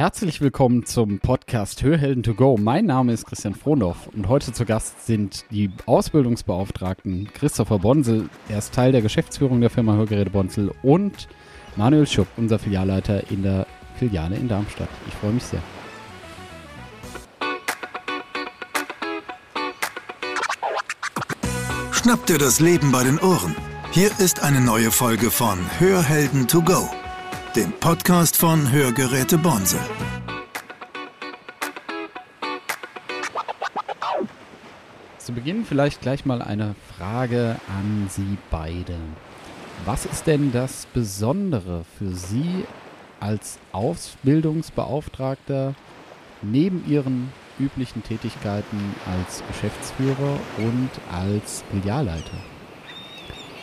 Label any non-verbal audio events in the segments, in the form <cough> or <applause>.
Herzlich willkommen zum Podcast Hörhelden to go. Mein Name ist Christian Frohndorf und heute zu Gast sind die Ausbildungsbeauftragten Christopher Bonsel, er ist Teil der Geschäftsführung der Firma Hörgeräte Bonsel und Manuel Schupp, unser Filialleiter in der Filiale in Darmstadt. Ich freue mich sehr. Schnapp dir das Leben bei den Ohren. Hier ist eine neue Folge von Hörhelden to go, dem Podcast von Hörgeräte Bonsel. Zu Beginn vielleicht gleich mal eine Frage an Sie beide. Was ist denn das Besondere für Sie als Ausbildungsbeauftragter neben Ihren üblichen Tätigkeiten als Geschäftsführer und als Filialleiter?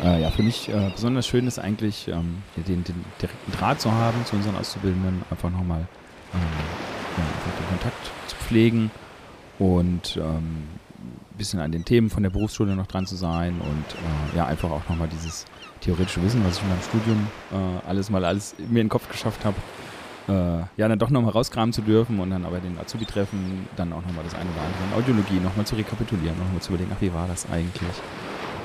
Äh, ja, für mich äh, besonders schön ist eigentlich, ähm, den, den, direkten Draht zu haben zu unseren Auszubildenden, einfach nochmal ähm, ja, den Kontakt zu pflegen und ähm, ein bisschen an den Themen von der Berufsschule noch dran zu sein und äh, ja, einfach auch nochmal dieses theoretische Wissen, was ich in meinem Studium äh, alles mal alles mir in den Kopf geschafft habe, äh, ja, dann doch nochmal rauskramen zu dürfen und dann aber den Azubi-Treffen dann auch nochmal das eine oder andere in Audiologie nochmal zu rekapitulieren, nochmal zu überlegen, ach, wie war das eigentlich?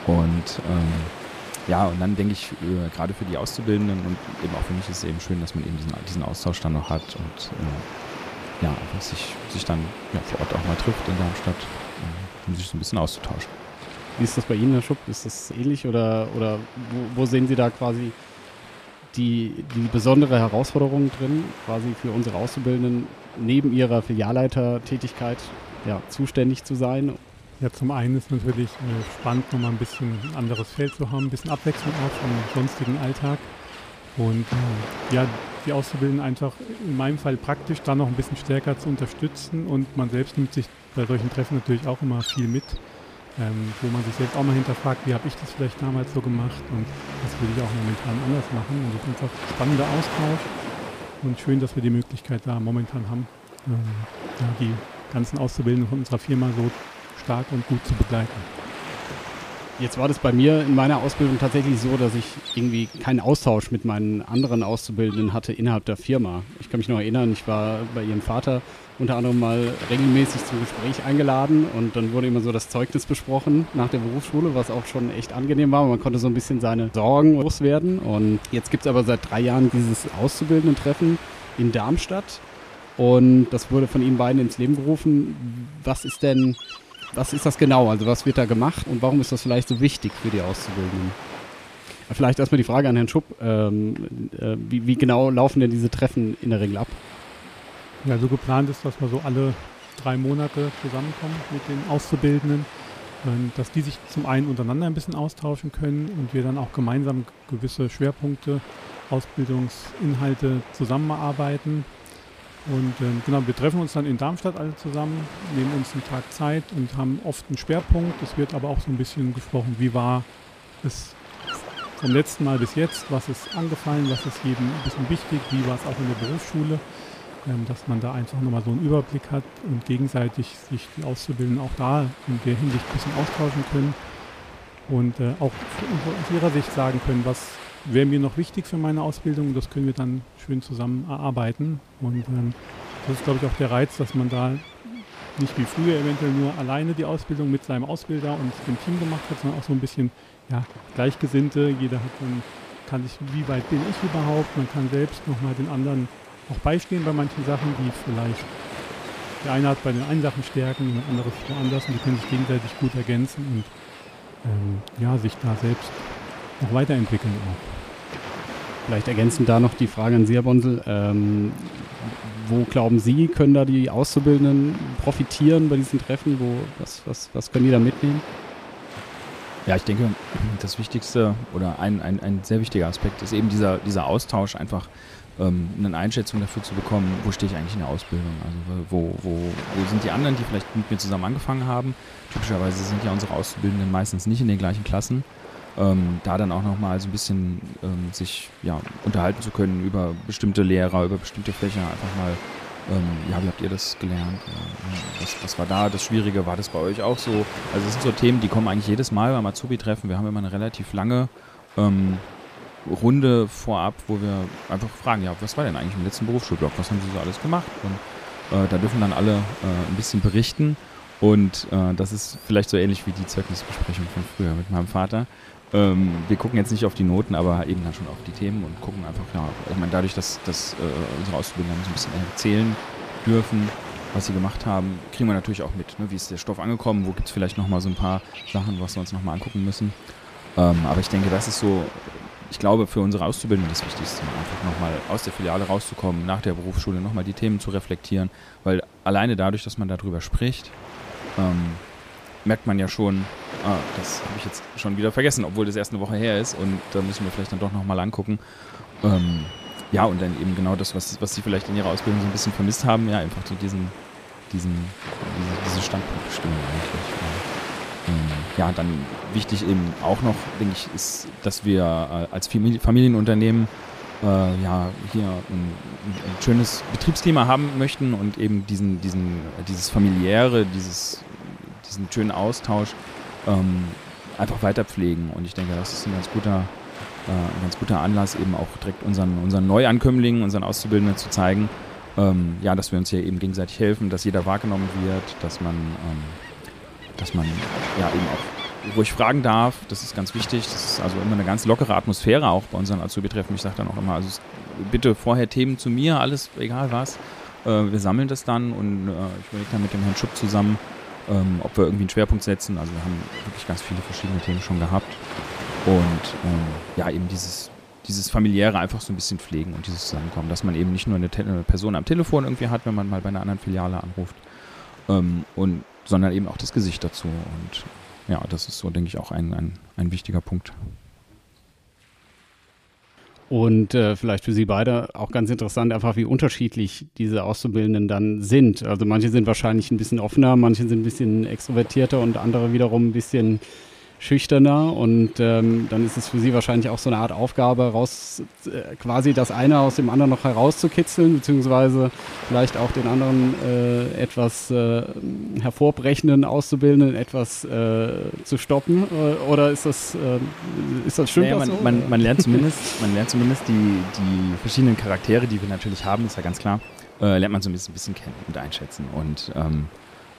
Und ähm, ja, und dann denke ich, äh, gerade für die Auszubildenden und eben auch für mich ist es eben schön, dass man eben diesen, diesen Austausch dann noch hat und äh, ja, einfach sich, sich dann ja, vor Ort auch mal trifft in Darmstadt, äh, um sich so ein bisschen auszutauschen. Wie ist das bei Ihnen, Herr Schupp? Ist das ähnlich oder, oder wo, wo sehen Sie da quasi die, die besondere Herausforderung drin, quasi für unsere Auszubildenden neben ihrer Filialleitertätigkeit ja, zuständig zu sein? Ja, zum einen ist natürlich äh, spannend, nochmal ein bisschen ein anderes Feld zu haben, ein bisschen Abwechslung auch vom sonstigen Alltag. Und äh, ja, die Auszubildenden einfach in meinem Fall praktisch da noch ein bisschen stärker zu unterstützen und man selbst nimmt sich bei solchen Treffen natürlich auch immer viel mit ähm, wo man sich selbst auch mal hinterfragt, wie habe ich das vielleicht damals so gemacht und was würde ich auch momentan anders machen. Und das ist einfach ein spannender Austausch und schön, dass wir die Möglichkeit da momentan haben, ähm, ja, die ganzen Auszubildenden von unserer Firma so stark und gut zu begleiten. Jetzt war das bei mir in meiner Ausbildung tatsächlich so, dass ich irgendwie keinen Austausch mit meinen anderen Auszubildenden hatte innerhalb der Firma. Ich kann mich noch erinnern, ich war bei ihrem Vater unter anderem mal regelmäßig zum Gespräch eingeladen und dann wurde immer so das Zeugnis besprochen nach der Berufsschule, was auch schon echt angenehm war. Man konnte so ein bisschen seine Sorgen loswerden und jetzt gibt es aber seit drei Jahren dieses Auszubildenden-Treffen in Darmstadt und das wurde von Ihnen beiden ins Leben gerufen. Was ist denn, was ist das genau? Also was wird da gemacht und warum ist das vielleicht so wichtig für die Auszubildenden? Vielleicht erstmal die Frage an Herrn Schupp. Ähm, äh, wie, wie genau laufen denn diese Treffen in der Regel ab? Ja, so geplant ist, dass wir so alle drei Monate zusammenkommen mit den Auszubildenden, ähm, dass die sich zum einen untereinander ein bisschen austauschen können und wir dann auch gemeinsam gewisse Schwerpunkte, Ausbildungsinhalte zusammenarbeiten. Und äh, genau, wir treffen uns dann in Darmstadt alle zusammen, nehmen uns einen Tag Zeit und haben oft einen Schwerpunkt. Es wird aber auch so ein bisschen gesprochen, wie war es vom letzten Mal bis jetzt, was ist angefallen, was ist jedem ein bisschen wichtig, wie war es auch in der Berufsschule. Ähm, dass man da einfach nochmal so einen Überblick hat und gegenseitig sich die Auszubildenden auch da in der Hinsicht ein bisschen austauschen können und äh, auch aus ihrer Sicht sagen können, was wäre mir noch wichtig für meine Ausbildung. Das können wir dann schön zusammen erarbeiten. Und ähm, das ist, glaube ich, auch der Reiz, dass man da nicht wie früher eventuell nur alleine die Ausbildung mit seinem Ausbilder und dem Team gemacht hat, sondern auch so ein bisschen ja, Gleichgesinnte. Jeder hat dann, kann sich, wie weit bin ich überhaupt? Man kann selbst nochmal den anderen auch beistehen bei manchen Sachen, die vielleicht der eine hat bei den einen Sachen Stärken, jemand anderes woanders und die können sich gegenseitig gut ergänzen und ähm, ja, sich da selbst noch weiterentwickeln auch. Vielleicht ergänzen da noch die Frage an Sie, Herr Bonsel. Ähm, wo glauben Sie, können da die Auszubildenden profitieren bei diesen Treffen? Wo, was, was, was können die da mitnehmen? Ja, ich denke, das Wichtigste oder ein, ein, ein sehr wichtiger Aspekt ist eben dieser, dieser Austausch einfach ähm, eine Einschätzung dafür zu bekommen, wo stehe ich eigentlich in der Ausbildung? Also wo, wo, wo sind die anderen, die vielleicht mit mir zusammen angefangen haben? Typischerweise sind ja unsere Auszubildenden meistens nicht in den gleichen Klassen. Ähm, da dann auch nochmal so ein bisschen ähm, sich ja, unterhalten zu können über bestimmte Lehrer, über bestimmte Fächer, einfach mal, ähm, ja, wie habt ihr das gelernt? Was, was war da das Schwierige? War das bei euch auch so? Also das sind so Themen, die kommen eigentlich jedes Mal beim Azubi-Treffen. Wir haben immer eine relativ lange ähm, Runde vorab, wo wir einfach fragen, ja, was war denn eigentlich im letzten Berufsschulblock? Was haben Sie so alles gemacht? Und äh, da dürfen dann alle äh, ein bisschen berichten. Und äh, das ist vielleicht so ähnlich wie die Zeugnisbesprechung von früher mit meinem Vater. Ähm, wir gucken jetzt nicht auf die Noten, aber eben dann schon auf die Themen und gucken einfach, ja, ich meine, dadurch, dass, dass äh, unsere Auszubildenden so ein bisschen erzählen dürfen, was sie gemacht haben, kriegen wir natürlich auch mit, ne? wie ist der Stoff angekommen, wo gibt es vielleicht nochmal so ein paar Sachen, was wir uns nochmal angucken müssen. Ähm, aber ich denke, das ist so, ich glaube, für unsere Auszubildenden das Wichtigste, einfach nochmal aus der Filiale rauszukommen, nach der Berufsschule nochmal die Themen zu reflektieren, weil alleine dadurch, dass man darüber spricht, ähm, merkt man ja schon, ah, das habe ich jetzt schon wieder vergessen, obwohl das erst eine Woche her ist und da müssen wir vielleicht dann doch nochmal angucken. Ähm, ja, und dann eben genau das, was, was sie vielleicht in ihrer Ausbildung so ein bisschen vermisst haben, ja, einfach so diesen, diesen, diese, diese Standpunktbestimmung eigentlich. Ähm, ja, dann wichtig eben auch noch, denke ich, ist, dass wir äh, als Familienunternehmen äh, ja, hier ein, ein, schönes Betriebsklima haben möchten und eben diesen, diesen, dieses familiäre, dieses, diesen schönen Austausch ähm, einfach weiter pflegen. Und ich denke, das ist ein ganz guter, äh, ein ganz guter Anlass, eben auch direkt unseren, unseren Neuankömmlingen, unseren Auszubildenden zu zeigen, ähm, ja, dass wir uns hier eben gegenseitig helfen, dass jeder wahrgenommen wird, dass man, ähm, dass man ja eben auch ruhig fragen darf. Das ist ganz wichtig. Das ist also immer eine ganz lockere Atmosphäre auch bei unseren Azubi-Treffen. Ich sage dann auch immer, also bitte vorher Themen zu mir, alles egal was. Äh, wir sammeln das dann und äh, ich überlege dann mit dem Herrn Schupp zusammen, ähm, ob wir irgendwie einen Schwerpunkt setzen. Also wir haben wirklich ganz viele verschiedene Themen schon gehabt. Und ähm, ja, eben dieses, dieses familiäre einfach so ein bisschen pflegen und dieses Zusammenkommen, dass man eben nicht nur eine, eine Person am Telefon irgendwie hat, wenn man mal bei einer anderen Filiale anruft, ähm, und, sondern eben auch das Gesicht dazu. Und ja, das ist so, denke ich, auch ein, ein, ein wichtiger Punkt. Und äh, vielleicht für Sie beide auch ganz interessant, einfach wie unterschiedlich diese Auszubildenden dann sind. Also manche sind wahrscheinlich ein bisschen offener, manche sind ein bisschen extrovertierter und andere wiederum ein bisschen schüchterner und ähm, dann ist es für sie wahrscheinlich auch so eine Art Aufgabe, raus, äh, quasi das eine aus dem anderen noch herauszukitzeln, beziehungsweise vielleicht auch den anderen äh, etwas äh, hervorbrechenden Auszubildenden etwas äh, zu stoppen. Äh, oder ist das, äh, ist das stimmt naja, man, so? man, man, lernt <laughs> zumindest, man lernt zumindest die, die verschiedenen Charaktere, die wir natürlich haben, ist ja ganz klar, lernt man so ein bisschen, ein bisschen kennen und einschätzen. Und ähm,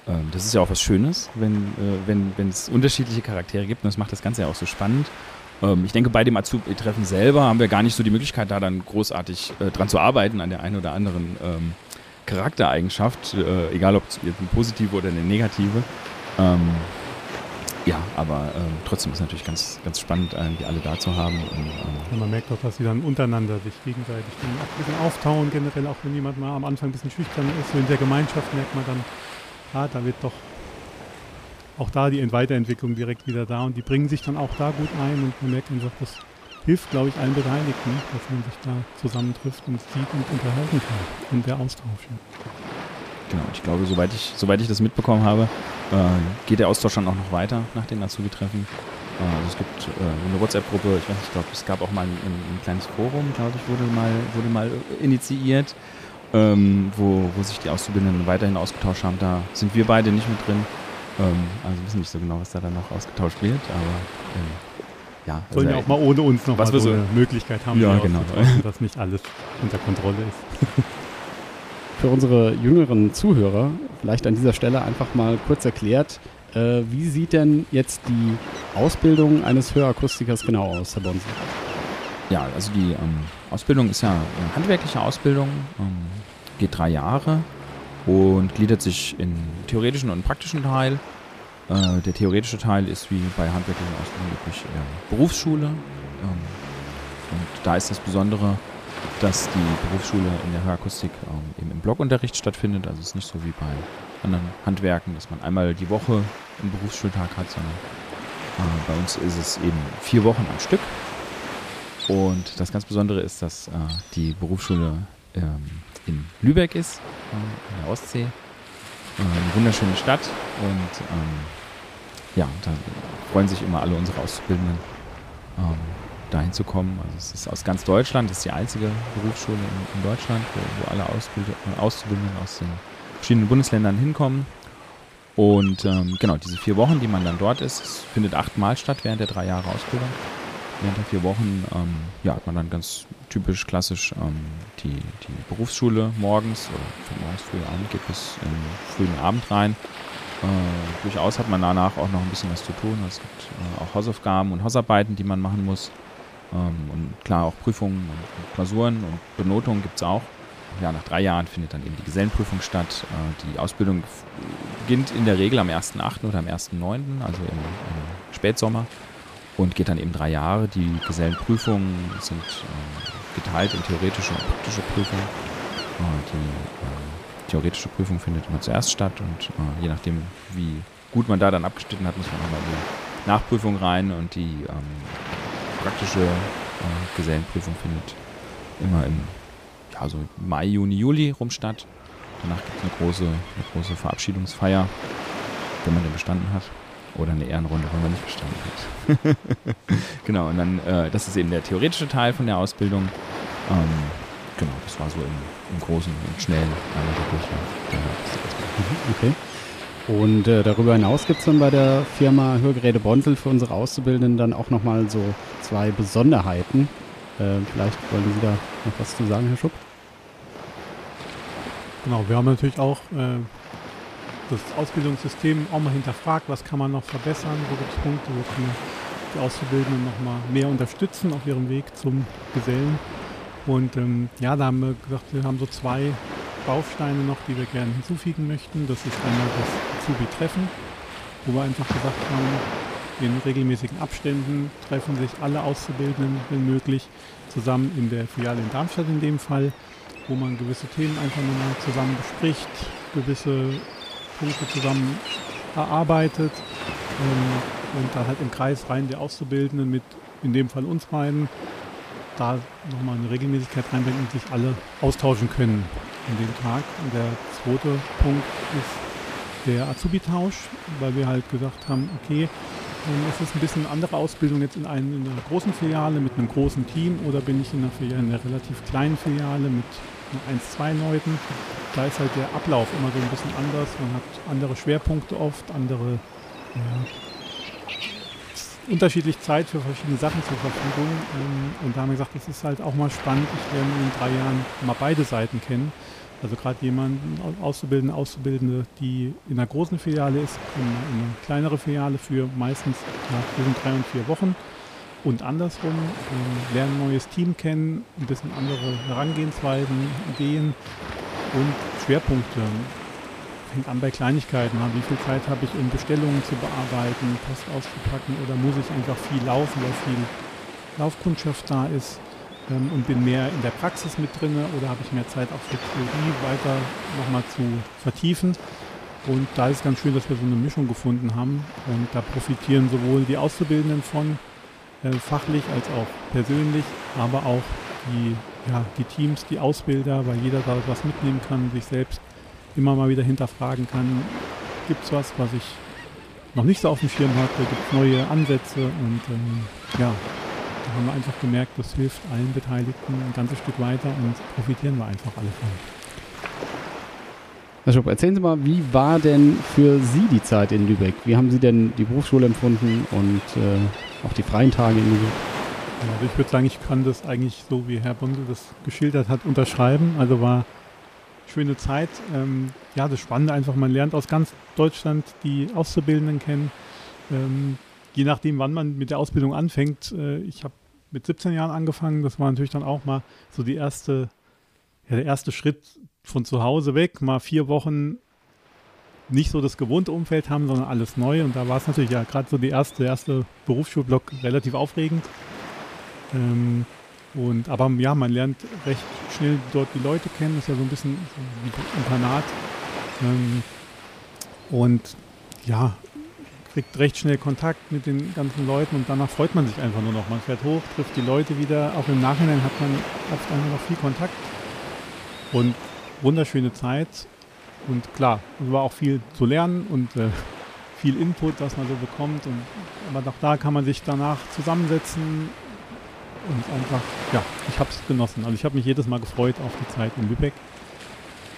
ähm, das ist ja auch was Schönes, wenn, äh, wenn, wenn es unterschiedliche Charaktere gibt und das macht das Ganze ja auch so spannend. Ähm, ich denke, bei dem Azubi-Treffen selber haben wir gar nicht so die Möglichkeit, da dann großartig äh, dran zu arbeiten, an der einen oder anderen ähm, Charaktereigenschaft, äh, egal ob jetzt eine positive oder eine negative. Ähm, ja, aber ähm, trotzdem ist es natürlich ganz, ganz spannend, äh, die alle da zu haben. Und, ähm ja, man merkt auch, dass sie dann untereinander sich gegenseitig ein bisschen auftauen, generell, auch wenn jemand mal am Anfang ein bisschen schüchtern ist. So in der Gemeinschaft merkt man dann, ah, da wird doch auch da die Weiterentwicklung direkt wieder da und die bringen sich dann auch da gut ein und man merkt einfach, das hilft, glaube ich, allen Beteiligten, dass man sich da zusammentrifft und sieht und unterhalten kann und der Austausch. Genau, ich glaube, soweit ich, soweit ich das mitbekommen habe, äh, geht der Austausch dann auch noch weiter nach den Azubi-Treffen. Äh, also es gibt äh, eine WhatsApp-Gruppe, ich weiß nicht, ich glaube, es gab auch mal ein, ein, ein kleines Forum, glaube ich, wurde mal, wurde mal initiiert ähm, wo, wo sich die Auszubildenden weiterhin ausgetauscht haben. Da sind wir beide nicht mit drin. Ähm, also wissen nicht so genau, was da dann noch ausgetauscht wird, aber ähm, ja. Also Sollen ja auch mal ohne uns noch was mal so eine Möglichkeit haben, ja, genau. dass nicht alles unter Kontrolle ist. <laughs> Für unsere jüngeren Zuhörer vielleicht an dieser Stelle einfach mal kurz erklärt, äh, wie sieht denn jetzt die Ausbildung eines Hörakustikers genau aus, Herr Bonsen? Ja, also die ähm, Ausbildung ist ja eine handwerkliche Ausbildung. Ähm, geht drei Jahre und gliedert sich in theoretischen und praktischen Teil. Äh, der theoretische Teil ist wie bei handwerklichen Ausbildung üblich Berufsschule. Ähm, und da ist das Besondere, dass die Berufsschule in der Hörakustik ähm, eben im Blockunterricht stattfindet. Also es ist nicht so wie bei anderen Handwerken, dass man einmal die Woche einen Berufsschultag hat, sondern äh, bei uns ist es eben vier Wochen am Stück. Und das ganz Besondere ist, dass äh, die Berufsschule ähm, in Lübeck ist, in der Ostsee. Eine wunderschöne Stadt und ähm, ja, da freuen sich immer alle unsere Auszubildenden, ähm, dahin zu kommen. Also es ist aus ganz Deutschland, das ist die einzige Berufsschule in, in Deutschland, wo, wo alle äh, Auszubildenden aus den verschiedenen Bundesländern hinkommen. Und ähm, genau, diese vier Wochen, die man dann dort ist, findet achtmal statt während der drei Jahre Ausbildung. während der vier Wochen ähm, ja, hat man dann ganz typisch klassisch ähm, die, die Berufsschule morgens oder von morgens früh an geht bis den frühen Abend rein. Äh, durchaus hat man danach auch noch ein bisschen was zu tun. Es gibt äh, auch Hausaufgaben und Hausarbeiten, die man machen muss. Ähm, und klar auch Prüfungen und Klausuren und Benotungen gibt es auch. Ja, nach drei Jahren findet dann eben die Gesellenprüfung statt. Äh, die Ausbildung beginnt in der Regel am 1.8. oder am 1.9., also im, im, Spätsommer und geht dann eben drei Jahre. Die Gesellenprüfungen sind äh, geteilt in theoretische und praktische Prüfungen. Äh, die äh, theoretische Prüfung findet immer zuerst statt und äh, je nachdem, wie gut man da dann abgeschnitten hat, muss man nochmal in die Nachprüfung rein und die ähm, praktische äh, Gesellenprüfung findet immer im ja, so Mai, Juni, Juli rum statt. Danach gibt es eine große, eine große Verabschiedungsfeier, wenn man den bestanden hat. Oder eine Ehrenrunde, wenn man nicht bestanden hat. <laughs> genau, und dann, äh, das ist eben der theoretische Teil von der Ausbildung. Ähm, genau, das war so im, im Großen und Schnellen einmal Durchlauf. Mhm, okay. Und äh, darüber hinaus gibt es dann bei der Firma Hörgeräte Bonsel für unsere Auszubildenden dann auch nochmal so zwei Besonderheiten. Äh, vielleicht wollen Sie da noch was zu sagen, Herr Schupp? Genau, wir haben natürlich auch äh, das Ausbildungssystem auch mal hinterfragt, was kann man noch verbessern, wo gibt es Punkte, wo können wir die Auszubildenden noch mal mehr unterstützen auf ihrem Weg zum Gesellen. Und ähm, ja, da haben wir gesagt, wir haben so zwei Bausteine noch, die wir gerne hinzufügen möchten. Das ist einmal das Azubi-Treffen, wo wir einfach gesagt haben, in regelmäßigen Abständen treffen sich alle Auszubildenden, wenn möglich, zusammen in der Filiale in Darmstadt in dem Fall, wo man gewisse Themen einfach nochmal zusammen bespricht, gewisse Punkte zusammen erarbeitet ähm, und da halt im Kreis rein der Auszubildenden mit, in dem Fall uns beiden, da nochmal eine Regelmäßigkeit reinbringen und sich alle austauschen können an dem Tag. Und der zweite Punkt ist der Azubi-Tausch, weil wir halt gesagt haben, okay, ähm, es ist ein bisschen eine andere Ausbildung jetzt in, einem, in einer großen Filiale mit einem großen Team oder bin ich in einer, Filiale, in einer relativ kleinen Filiale mit eins, zwei Leuten. Da ist halt der Ablauf immer so ein bisschen anders. Man hat andere Schwerpunkte oft, andere ja, unterschiedlich Zeit für verschiedene Sachen zur Verfügung. Ähm, und da haben wir gesagt, das ist halt auch mal spannend. Ich werde in drei Jahren mal beide Seiten kennen. Also gerade jemanden, Auszubildende, Auszubildende, die in einer großen Filiale ist, in, in eine kleinere Filiale für meistens ja, zwischen drei und vier Wochen und andersrum, äh, lernen ein neues Team kennen, ein bisschen andere Herangehensweisen, Ideen und Schwerpunkte. Fängt an bei Kleinigkeiten. Wie viel Zeit habe ich, um Bestellungen zu bearbeiten, Post auszupacken oder muss ich einfach viel laufen, weil viel Laufkundschaft da ist ähm, und bin mehr in der Praxis mit drin oder habe ich mehr Zeit auch für Theorie weiter nochmal zu vertiefen. Und da ist ganz schön, dass wir so eine Mischung gefunden haben und da profitieren sowohl die Auszubildenden von, äh, fachlich als auch persönlich, aber auch die, ja, die Teams, die Ausbilder, weil jeder da was mitnehmen kann, sich selbst immer mal wieder hinterfragen kann, gibt es was, was ich noch nicht so auf dem Schirm hatte, gibt es neue Ansätze und ähm, ja, da haben wir einfach gemerkt, das hilft allen Beteiligten ein ganzes Stück weiter und profitieren wir einfach alle von. Herr Schupp, erzählen Sie mal, wie war denn für Sie die Zeit in Lübeck? Wie haben Sie denn die Berufsschule empfunden und äh, auch die freien Tage in Lübeck? Also ich würde sagen, ich kann das eigentlich so, wie Herr Bundel das geschildert hat, unterschreiben. Also war schöne Zeit. Ähm, ja, das Spannende einfach, man lernt aus ganz Deutschland die Auszubildenden kennen. Ähm, je nachdem, wann man mit der Ausbildung anfängt. Äh, ich habe mit 17 Jahren angefangen. Das war natürlich dann auch mal so die erste, ja, der erste Schritt von zu Hause weg, mal vier Wochen nicht so das gewohnte Umfeld haben, sondern alles neu. Und da war es natürlich ja gerade so die erste, erste Berufsschulblock relativ aufregend. Ähm, und, aber ja, man lernt recht schnell dort die Leute kennen, das ist ja so ein bisschen wie Internat. Ähm, und ja, kriegt recht schnell Kontakt mit den ganzen Leuten und danach freut man sich einfach nur noch. Man fährt hoch, trifft die Leute wieder. Auch im Nachhinein hat man oft einfach noch viel Kontakt. Und wunderschöne Zeit. Und klar, es war auch viel zu lernen und äh, viel Input, was man so bekommt. Und, aber auch da kann man sich danach zusammensetzen und einfach, ja, ich habe es genossen. Also ich habe mich jedes Mal gefreut auf die Zeit in Lübeck.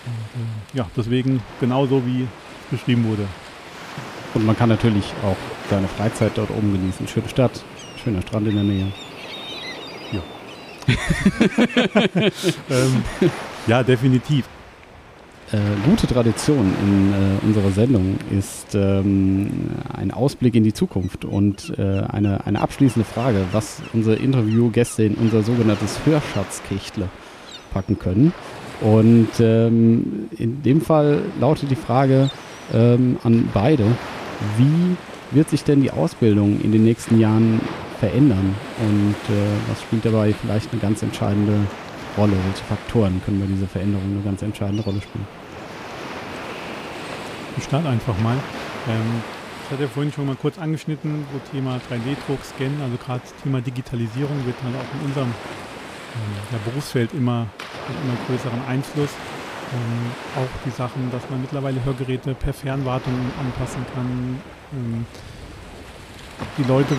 Und, äh, ja, deswegen genauso wie beschrieben wurde. Und man kann natürlich auch seine Freizeit dort oben genießen. Schöne Stadt, schöner Strand in der Nähe. <laughs> ähm, ja, definitiv. Äh, gute Tradition in äh, unserer Sendung ist ähm, ein Ausblick in die Zukunft und äh, eine, eine abschließende Frage, was unsere Interviewgäste in unser sogenanntes Hörschatzkechtle packen können. Und ähm, in dem Fall lautet die Frage ähm, an beide, wie wird sich denn die Ausbildung in den nächsten Jahren verändern und äh, was spielt dabei vielleicht eine ganz entscheidende Rolle? Welche Faktoren können bei dieser Veränderung eine ganz entscheidende Rolle spielen? Ich starte einfach mal. Ähm, ich hatte ja vorhin schon mal kurz angeschnitten, wo Thema 3D-Druck, Scan, also gerade Thema Digitalisierung wird halt auch in unserem äh, Berufsfeld immer, immer größeren Einfluss. Ähm, auch die Sachen, dass man mittlerweile Hörgeräte per Fernwartung anpassen kann. Ähm, die Leute,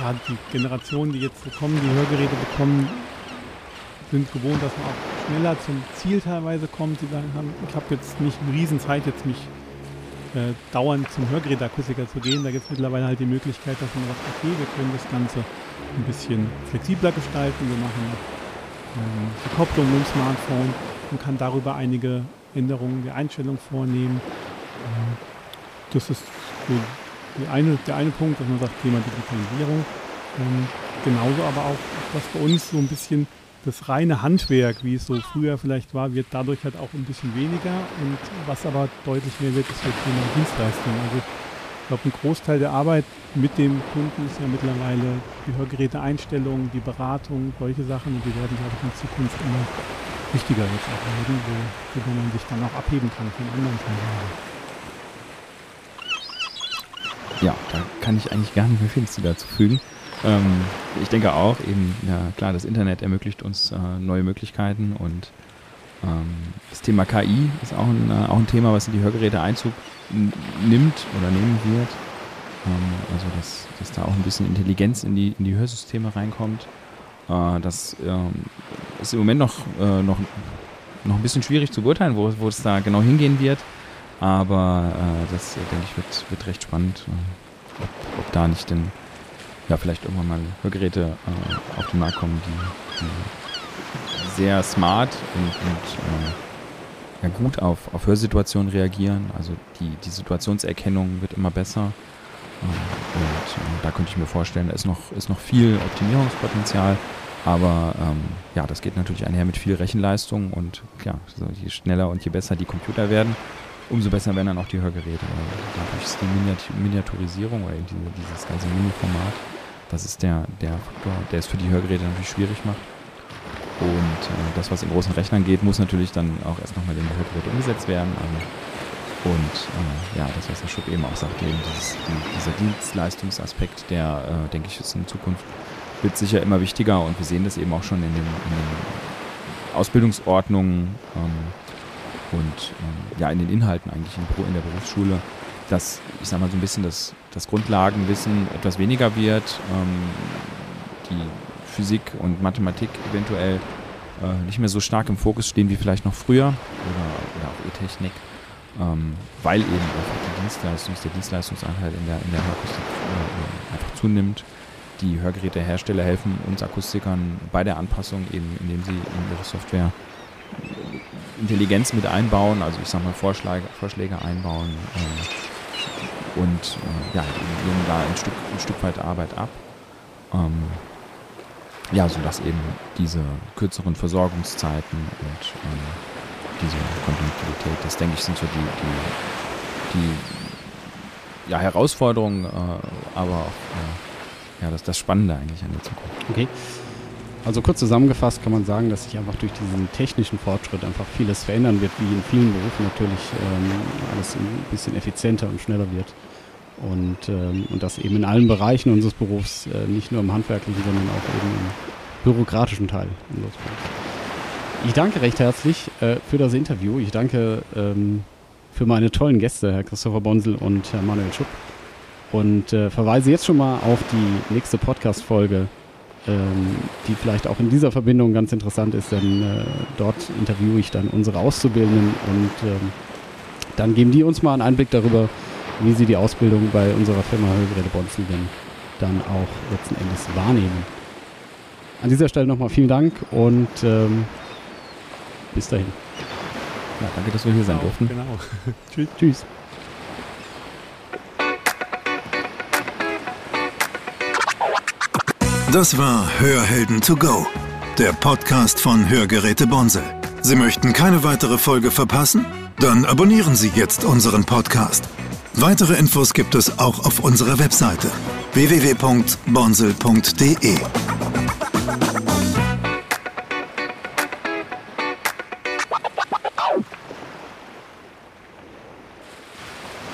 ja, die Generationen, die jetzt kommen, die Hörgeräte bekommen, sind gewohnt, dass man auch schneller zum Ziel teilweise kommt. Sie sagen, ich habe jetzt nicht eine Riesenzeit, jetzt mich äh, dauernd zum Hörgeräteakustiker zu gehen. Da gibt es mittlerweile halt die Möglichkeit, dass man sagt, okay, wir können das Ganze ein bisschen flexibler gestalten. Wir machen ähm, die Kopplung mit dem Smartphone und kann darüber einige Änderungen der Einstellung vornehmen. Äh, das ist so eine, der eine Punkt, dass man sagt, Thema Digitalisierung. Ähm, genauso aber auch, was bei uns so ein bisschen das reine Handwerk, wie es so früher vielleicht war, wird dadurch halt auch ein bisschen weniger. Und was aber deutlich mehr wird, ist das Thema Dienstleistung. Also ich glaube, ein Großteil der Arbeit mit dem Kunden ist ja mittlerweile die Hörgeräte-Einstellung, die Beratung, solche Sachen. Und die werden, glaube ich, in Zukunft immer wichtiger jetzt auch werden, wo, wo man sich dann auch abheben kann von anderen Teilhaben. Ja, da kann ich eigentlich gar nicht mehr viel dazu fügen. Ähm, ich denke auch, eben, ja klar, das Internet ermöglicht uns äh, neue Möglichkeiten und ähm, das Thema KI ist auch ein, äh, auch ein Thema, was in die Hörgeräte Einzug nimmt oder nehmen wird. Ähm, also, dass, dass da auch ein bisschen Intelligenz in die, in die Hörsysteme reinkommt. Äh, das ähm, ist im Moment noch, äh, noch, noch ein bisschen schwierig zu beurteilen, wo, wo es da genau hingehen wird. Aber äh, das, denke ich, wird, wird recht spannend, äh, ob, ob da nicht denn ja, vielleicht irgendwann mal Hörgeräte äh, auf den Markt kommen, die, die sehr smart und, und äh, ja, gut auf, auf Hörsituationen reagieren. Also die, die Situationserkennung wird immer besser. Äh, und äh, da könnte ich mir vorstellen, da ist noch, ist noch viel Optimierungspotenzial. Aber ähm, ja, das geht natürlich einher mit viel Rechenleistung und ja, so je schneller und je besser die Computer werden, umso besser werden dann auch die Hörgeräte. Dadurch ist die Miniaturisierung oder diese, dieses ganze Mini-Format das ist der, der Faktor, der es für die Hörgeräte natürlich schwierig macht. Und äh, das, was in großen Rechnern geht, muss natürlich dann auch erst nochmal in die Hörgeräte umgesetzt werden. Ähm, und äh, ja, das, was Herr Schupp eben auch sagte, eben dieses, dieser Dienstleistungsaspekt, der, äh, denke ich, ist in Zukunft wird sicher immer wichtiger und wir sehen das eben auch schon in den, in den Ausbildungsordnungen ähm, und ähm, ja in den Inhalten eigentlich in, in der Berufsschule, dass ich sag mal so ein bisschen das, das Grundlagenwissen etwas weniger wird, ähm, die Physik und Mathematik eventuell äh, nicht mehr so stark im Fokus stehen wie vielleicht noch früher oder, oder auch E-Technik, ähm, weil eben einfach die Dienstleistungs-, der Dienstleistungsanteil in der, in der Akustik äh, einfach zunimmt. Die Hörgerätehersteller helfen uns Akustikern bei der Anpassung eben, indem sie in ihre Software Intelligenz mit einbauen, also ich sag mal Vorschläge, Vorschläge einbauen, ähm, und äh, ja, nehmen da ein Stück, ein Stück weit Arbeit ab. Ähm, ja, sodass eben diese kürzeren Versorgungszeiten und ähm, diese Kontinuität, das denke ich, sind so die, die, die ja, Herausforderungen, äh, aber auch äh, ja, das, das Spannende eigentlich an der Zukunft. Okay. Also kurz zusammengefasst kann man sagen, dass sich einfach durch diesen technischen Fortschritt einfach vieles verändern wird, wie in vielen Berufen natürlich ähm, alles ein bisschen effizienter und schneller wird. Und, ähm, und das eben in allen Bereichen unseres Berufs, äh, nicht nur im handwerklichen, sondern auch eben im bürokratischen Teil unseres Berufs. Ich danke recht herzlich äh, für das Interview. Ich danke ähm, für meine tollen Gäste, Herr Christopher Bonsel und Herr Manuel Schupp. Und äh, verweise jetzt schon mal auf die nächste Podcast-Folge, ähm, die vielleicht auch in dieser Verbindung ganz interessant ist, denn äh, dort interviewe ich dann unsere Auszubildenden und ähm, dann geben die uns mal einen Einblick darüber, wie sie die Ausbildung bei unserer Firma Hörgeräte Bonzen dann auch letzten Endes wahrnehmen. an dieser Stelle nochmal vielen Dank und ähm, bis dahin. Ja, danke, dass wir hier sein durften. Genau. <laughs> Tschüss. Tschüss. Das war Hörhelden to go, der Podcast von Hörgeräte Bonsel. Sie möchten keine weitere Folge verpassen? Dann abonnieren Sie jetzt unseren Podcast. Weitere Infos gibt es auch auf unserer Webseite www.bonsel.de.